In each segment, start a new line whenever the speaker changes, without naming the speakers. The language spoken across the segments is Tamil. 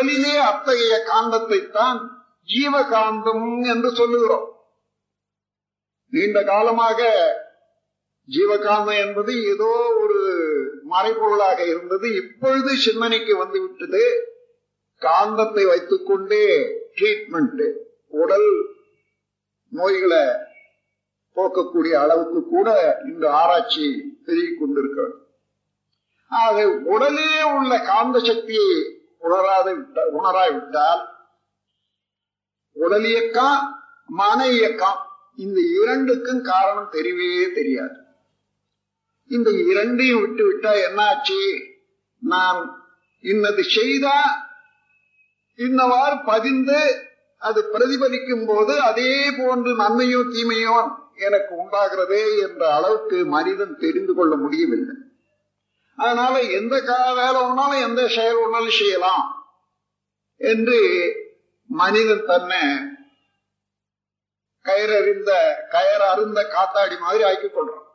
உடலிலே அத்தகைய காந்தத்தைத்தான் ஜீவகாந்தம் என்று சொல்லுகிறோம். நீண்ட காலமாக ஜீவகாந்தம் என்பது ஏதோ ஒரு மறைபொருளாக இருந்தது. இப்பொழுது சிந்தனைக்கு வந்து விட்டது காந்தத்தை வைத்துக்கொண்டே ட்ரீட்மெண்ட் உடல் நோய்களை போக்கக்கூடிய அளவுக்கு கூட இந்த ஆராய்ச்சி பெருகிக் கொண்டிருக்கிறது. ஆக உடலே உள்ள காந்த சக்தியை உணராது உணராவிட்டால் உடல் இயக்கம் மன இயக்கம் இந்த இரண்டுக்கும் காரணம் தெரியவே தெரியாது. இந்த இரண்டையும் விட்டு விட்டா என்னாச்சு? நான் இன்னது செய்தா இன்னவாறு பதிந்து அது பிரதிபலிக்கும் போது அதே போன்று நன்மையும் தீமையோ எனக்கு உண்டாகிறதே என்ற அளவுக்கு மனிதன் தெரிந்து கொள்ள முடியவில்லை. அதனால எந்த வேலை ஒன்றாலும் எந்த செயல் ஒன்றாலும் செய்யலாம் என்று மனிதன் தன்னை கயறறிந்த கயர் அருந்த காத்தாடி மாதிரி ஆக்கிக் கொள்றான்.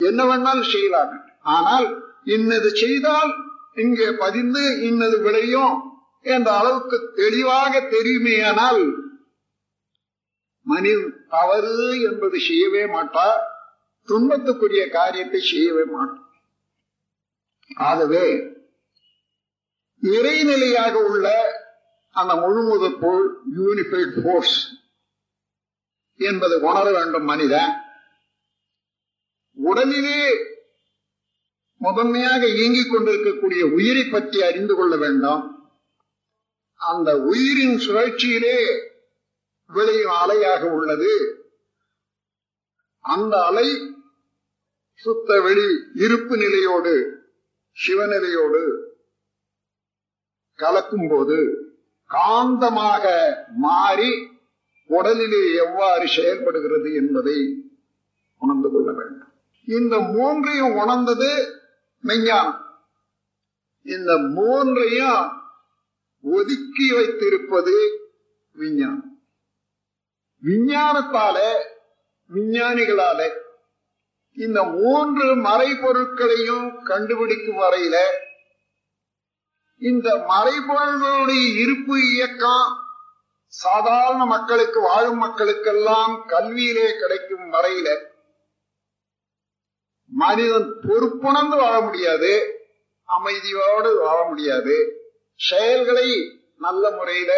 என்ன வேணாலும் செய்யலாம். ஆனால் இன்னது செய்தால் இங்கே பதிந்து இன்னது விளையும் என்ற அளவுக்கு தெளிவாக தெரியுமேயானால் மனிதன் தவறு என்பது செய்யவே மாட்டார். துன்பத்துக்குரிய காரியத்தை செய்யவே மாட்டார். ஆகவே இறைநிலையாக உள்ள அந்த முழுமுதற் போல் யூனிஃபைட் போர்ஸ் என்பதை உணர வேண்டும் மனிதன் உடலிலே முதன்மையாக இயங்கிக் கொண்டிருக்கக்கூடிய உயிரை பற்றி அறிந்து கொள்ள வேண்டும். அந்த உயிரின் சுழற்சியிலே விளையும் அலையாக உள்ளது. அந்த அலை சுத்த வெளி இருப்பு நிலையோடு சிவநிலையோடு கலக்கும் போது காந்தமாக மாறி உடலிலே எவ்வாறு செயல்படுகிறது என்பதை உணர்ந்து கொள்ள வேண்டும். இந்த மூன்றையும் உணர்ந்தது மெஞ்ஞானம் இந்த மூன்றையும் ஒதுக்கி வைத்திருப்பது விஞ்ஞானம். விஞ்ஞானத்தால விஞ்ஞானிகளால இந்த மூன்று மறைபொருட்களையும் கண்டுபிடிக்கும் வரையில இந்த மறைபொருள்களுடைய இருப்பு இயக்கம் சாதாரண மக்களுக்கு வாழும் மக்களுக்கெல்லாம் கல்வியிலே கிடைக்கும் வரையில மனிதன் பொறுப்புணர்ந்து வாழ முடியாது அமைதியோடு வாழ முடியாது செயல்களை நல்ல முறையில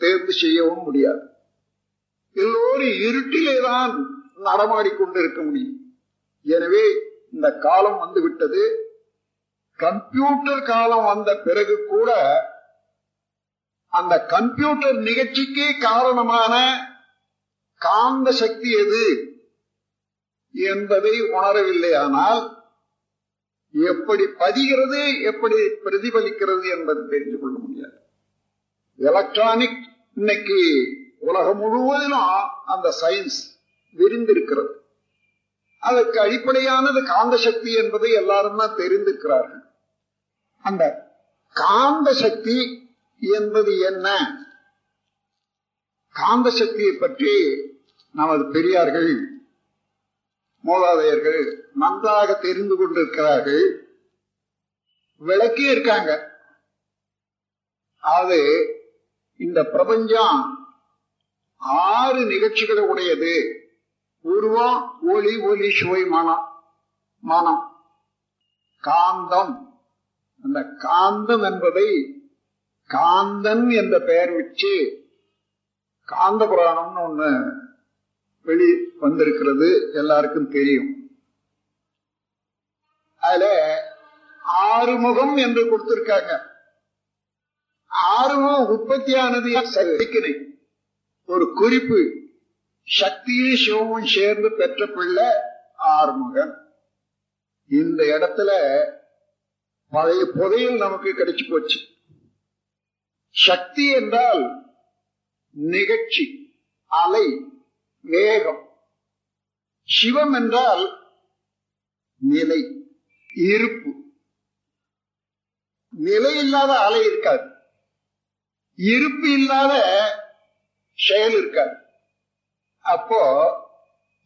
தேர்ந்து செய்யவும் முடியாது. எல்லோரும் இருட்டிலே தான் நடமாடிக்கொண்டிருக்க முடியும். எனவே இந்த காலம் வந்து விட்டது கம்ப்யூட்டர் காலம் வந்த பிறகு கூட அந்த கம்ப்யூட்டர் நிகழ்ச்சிக்கு காரணமான காந்த சக்தி எது என்பதை உணரவில்லை. ஆனால் எப்படி பதிகிறது எப்படி பிரதிபலிக்கிறது என்பதை தெரிந்து கொள்ள முடியாது. எலக்ட்ரானிக் இன்னைக்கு உலகம் முழுவதிலும் அந்த சயின்ஸ் விரிந்திருக்கிறது. அதற்கு அடிப்படையானது காந்த சக்தி என்பதை எல்லாரும் தான் தெரிந்திருக்கிறார்கள். அந்த காந்த சக்தி என்பது என்ன? காந்த சக்தியை பற்றி நமது பெரியார்கள் மூலாதையர்கள் நன்றாக தெரிந்து கொண்டிருக்கிறார்கள். விளக்கி இருக்காங்க. அது இந்த பிரபஞ்சம் ஆறு நிகழ்ச்சிகளை உடையது. உருவம் ஒளி ஒலி சுவை மனம் மனம். காந்தம். அந்த காந்தம் என்பதை காந்தன் என்ற பெயர் வச்சு காந்த புராணம்னு ஒண்ணு வெளி வந்திருக்கிறது எல்லாருக்கும் தெரியும். அதுல ஆறுமுகம் என்று கொடுத்திருக்காங்க. ஆறுமுகம் உற்பத்தியானது ஒரு குறிப்பு. சக்தியும் சிவமும் சேர்ந்து பெற்ற பிள்ளை ஆறுமுகன். இந்த இடத்துல பழைய புதையல் நமக்கு கிடைச்சு போச்சு. சக்தி என்றால் நிகழ்ச்சி அலை வேகம். சிவம் என்றால் நிலை இருப்பு. நிலை இல்லாத அலை இருக்காது. இருப்பு இல்லாத செயல் இருக்காது. அப்போ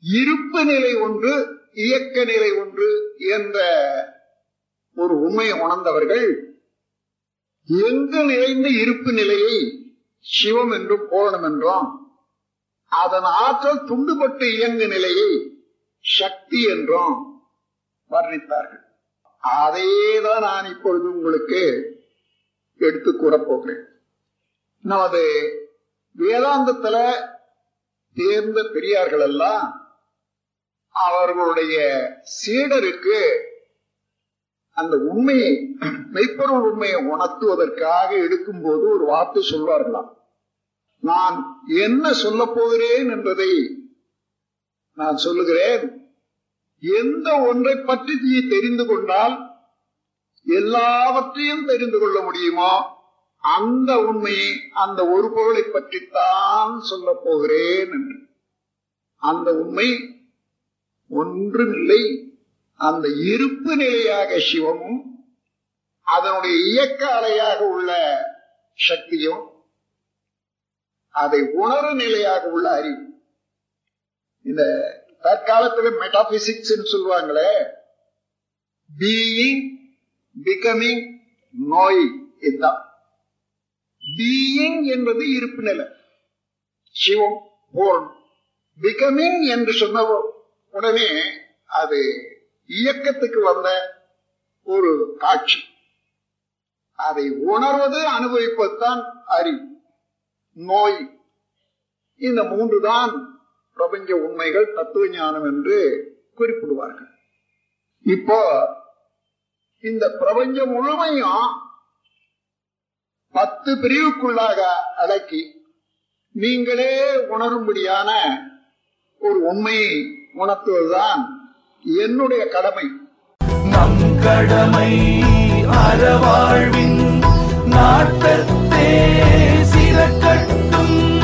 இருப்பு நிலை ஒன்று இயக்க நிலை ஒன்று என்ற ஒரு உண்மையை உணர்ந்தவர்கள் எங்கு நிறைந்த இருப்பு நிலையை சிவம் என்றும் பூரணம் என்றும் அதன் ஆற்றல் துண்டுபட்டு இயங்கு நிலையை சக்தி என்றும் வர்ணித்தார்கள். அதையேதான் நான் இப்பொழுது உங்களுக்கு எடுத்து கூறப் போகிறேன். நமது வேதாந்தத்துல தேர்ந்த பெரியார்கள் எல்லாம் அவர்களுடைய சீடருக்கு அந்த உண்மையை மெய்ப்பொருள் உண்மையை உணர்த்துவதற்காக எடுக்கும்போது ஒரு வார்த்தை சொல்வார்களாம். நான் என்ன சொல்ல போகிறேன் என்பதை நான் சொல்லுகிறேன். எந்த ஒன்றை பற்றி தெரிந்து கொண்டால் எல்லாவற்றையும் தெரிந்து கொள்ள முடியுமோ? அந்த உண்மையை அந்த ஒரு பொருளை பற்றித்தான் சொல்ல போகிறேன் என்று. அந்த உண்மை ஒன்றுமில்லை. அந்த இருப்பு நிலையாக சிவமும் அதனுடைய இயக்க அலையாக உள்ள சக்தியும் அதை உணரு நிலையாக உள்ள அறிவு இந்த தற்காலத்துல மெட்டாபிசிக்ஸ் சொல்லுவாங்களே பீயிங் பிகமிங் நோய் இதுதான். பீயிங் என்பது இருப்பு நிலை. சிவம் பூர்ணம் பிகமிங் என்று சொன்ன உடனே அது இயக்கத்துக்கு வந்த ஒரு காட்சி. அதை உணர்வது அனுபவிப்பதுதான் அறிவு நோய். இந்த மூன்று தான் பிரபஞ்ச உண்மைகள் தத்துவ ஞானம் என்று குறிப்பிடுவார்கள். இப்போ இந்த பிரபஞ்சம் முழுமையும் பத்து பிரிவுக்குள்ளாக அடக்கி நீங்களே உணரும்படியான ஒரு உண்மையை உணர்த்துவதுதான் என்னுடைய கடமை.
நம் கடமை அறவாழ்வின் நாட்டத்தே கட்டும்